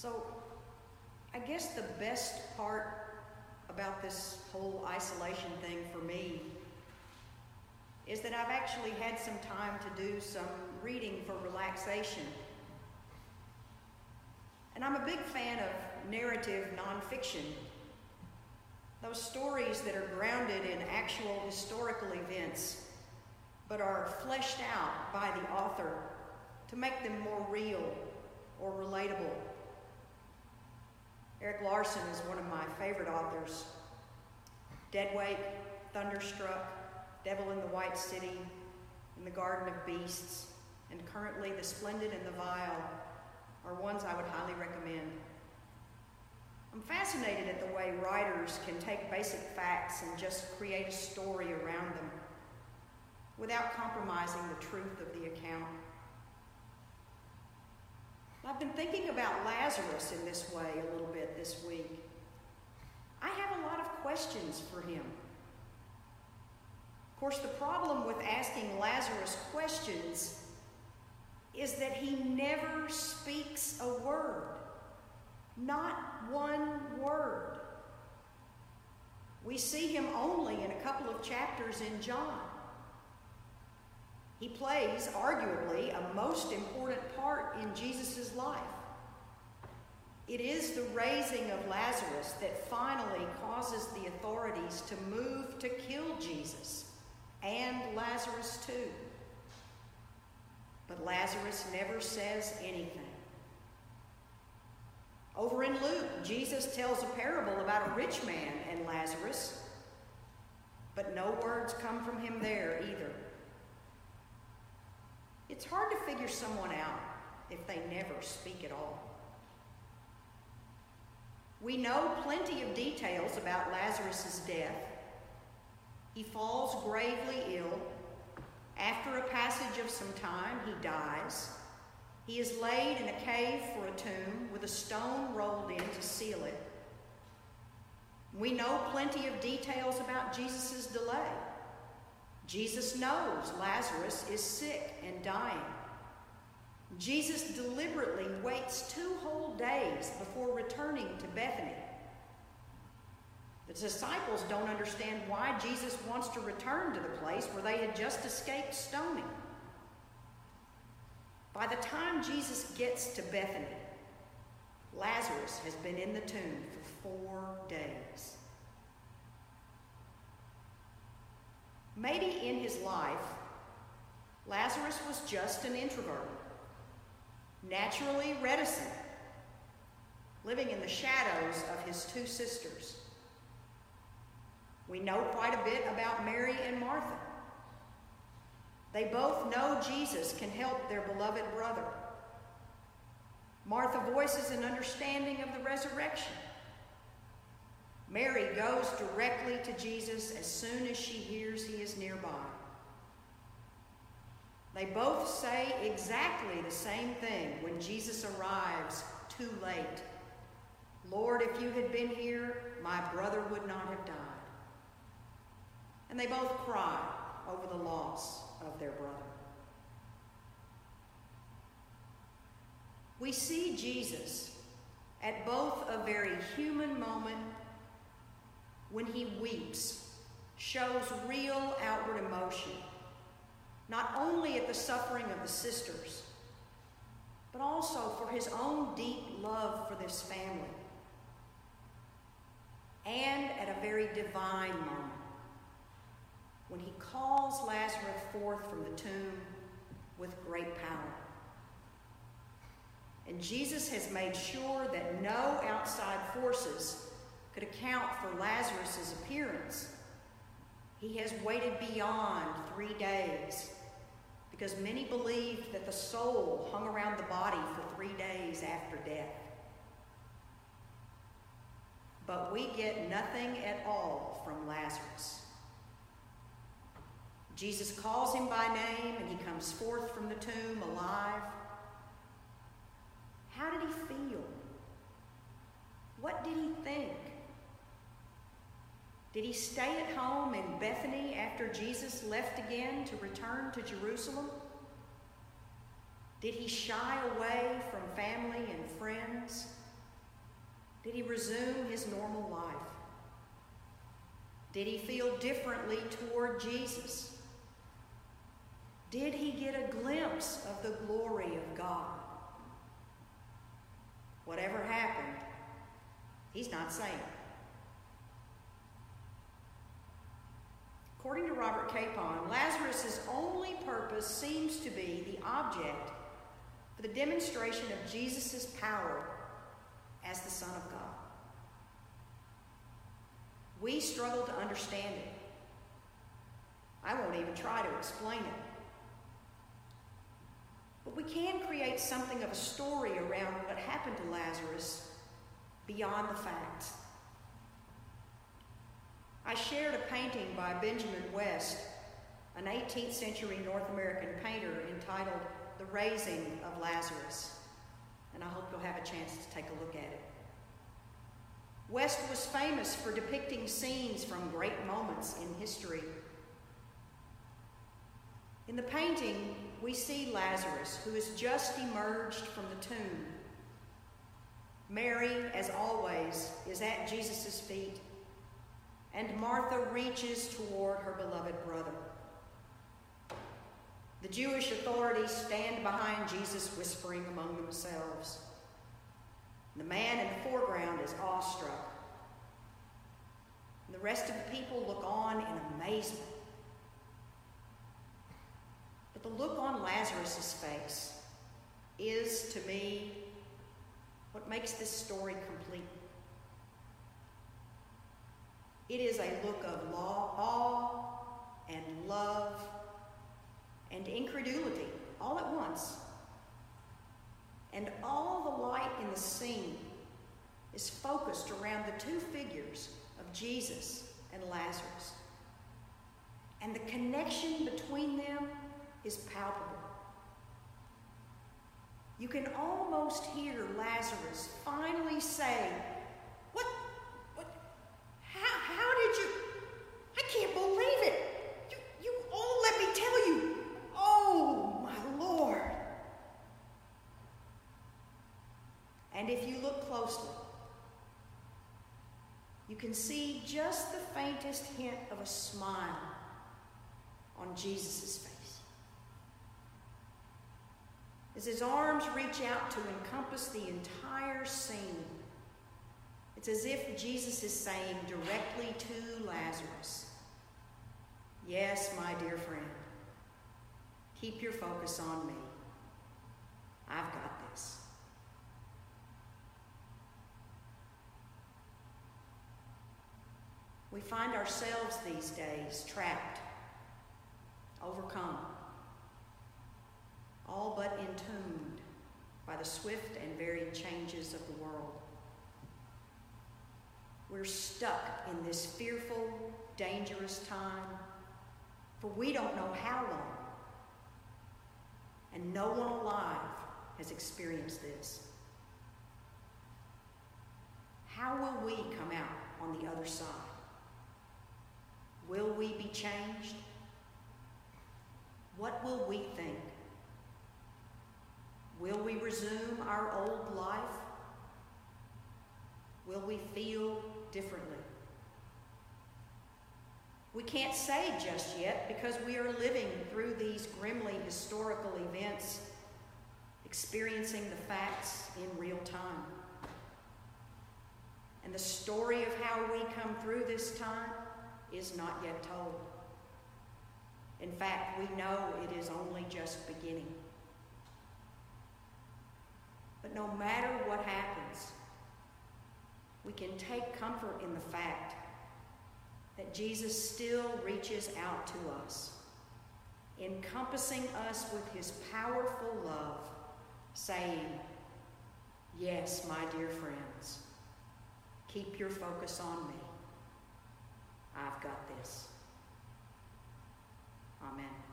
So, I guess the best part about this whole isolation thing for me is that I've actually had some time to do some reading for relaxation. And I'm a big fan of narrative nonfiction. Those stories that are grounded in actual historical events, but are fleshed out by the author to make them more real or relatable. Erik Larson is one of my favorite authors. Dead Wake, Thunderstruck, Devil in the White City, In the Garden of Beasts, and currently The Splendid and the Vile are ones I would highly recommend. I'm fascinated at the way writers can take basic facts and just create a story around them without compromising the truth of the account. I've been thinking about Lazarus in this way a little bit this week. I have a lot of questions for him. Of course, the problem with asking Lazarus questions is that he never speaks a word, not one word. We see him only in a couple of chapters in John. He plays, arguably, a most important part in Jesus' life. It is the raising of Lazarus that finally causes the authorities to move to kill Jesus and Lazarus too. But Lazarus never says anything. Over in Luke, Jesus tells a parable about a rich man and Lazarus, but no words come from him there either. It's hard to figure someone out if they never speak at all. We know plenty of details about Lazarus' death. He falls gravely ill. After a passage of some time, he dies. He is laid in a cave for a tomb with a stone rolled in to seal it. We know plenty of details about Jesus' delay. Jesus knows Lazarus is sick and dying. Jesus deliberately waits two whole days before returning to Bethany. The disciples don't understand why Jesus wants to return to the place where they had just escaped stoning. By the time Jesus gets to Bethany, Lazarus has been in the tomb for four days. Maybe in his life, Lazarus was just an introvert, naturally reticent, living in the shadows of his two sisters. We know quite a bit about Mary and Martha. They both know Jesus can help their beloved brother. Martha voices an understanding of the resurrection. Mary goes directly to Jesus as soon as she hears he is nearby. They both say exactly the same thing when Jesus arrives too late. Lord, if you had been here, my brother would not have died. And they both cry over the loss of their brother. We see Jesus at both a very human moment when he weeps, shows real outward emotion, not only at the suffering of the sisters, but also for his own deep love for this family, and at a very divine moment when he calls Lazarus forth from the tomb with great power. And Jesus has made sure that no outside forces could account for Lazarus' appearance. He has waited beyond three days because many believed that the soul hung around the body for three days after death. But we get nothing at all from Lazarus. Jesus calls him by name and he comes forth from the tomb alive. How did he feel? What did he think? Did he stay at home in Bethany after Jesus left again to return to Jerusalem? Did he shy away from family and friends Did he resume his normal life? Did he feel differently toward Jesus? Did he get a glimpse of the glory of God? Whatever happened, he's not saying. According to Robert Capon, Lazarus' only purpose seems to be the object for the demonstration of Jesus' power as the Son of God. We struggle to understand it. I won't even try to explain it. But we can create something of a story around what happened to Lazarus beyond the facts. I shared a painting by Benjamin West, an 18th century North American painter, entitled The Raising of Lazarus, and I hope you'll have a chance to take a look at it. West was famous for depicting scenes from great moments in history. In the painting, we see Lazarus, who has just emerged from the tomb. Mary, as always, is at Jesus' feet, and Martha reaches toward her beloved brother. The Jewish authorities stand behind Jesus, whispering among themselves. The man in the foreground is awestruck. And the rest of the people look on in amazement. But the look on Lazarus' face is, to me, what makes this story complete. It is a look of awe and love and incredulity all at once. And all the light in the scene is focused around the two figures of Jesus and Lazarus. And the connection between them is palpable. You can almost hear Lazarus finally say, What? What? How, how did you? I can't believe it. You, you, oh, let me tell you. Oh, my Lord. And if you look closely, you can see just the faintest hint of a smile on Jesus' face. As his arms reach out to encompass the entire scene, it's as if Jesus is saying directly to Lazarus, Yes, my dear friend, keep your focus on me. I've got this. We find ourselves these days trapped, overcome, all but entombed by the swift and varied changes of the world. We're stuck in this fearful, dangerous time, for we don't know how long. And no one alive has experienced this. How will we come out on the other side? Will we be changed? What will we think? Will we resume our old life? Will we feel differently? We can't say just yet because we are living through these grimly historical events, experiencing the facts in real time. And the story of how we come through this time is not yet told. In fact, we know it is only just beginning. But no matter what happens, we can take comfort in the fact that Jesus still reaches out to us, encompassing us with his powerful love, saying, Yes, my dear friends, keep your focus on me. I've got this. Amen.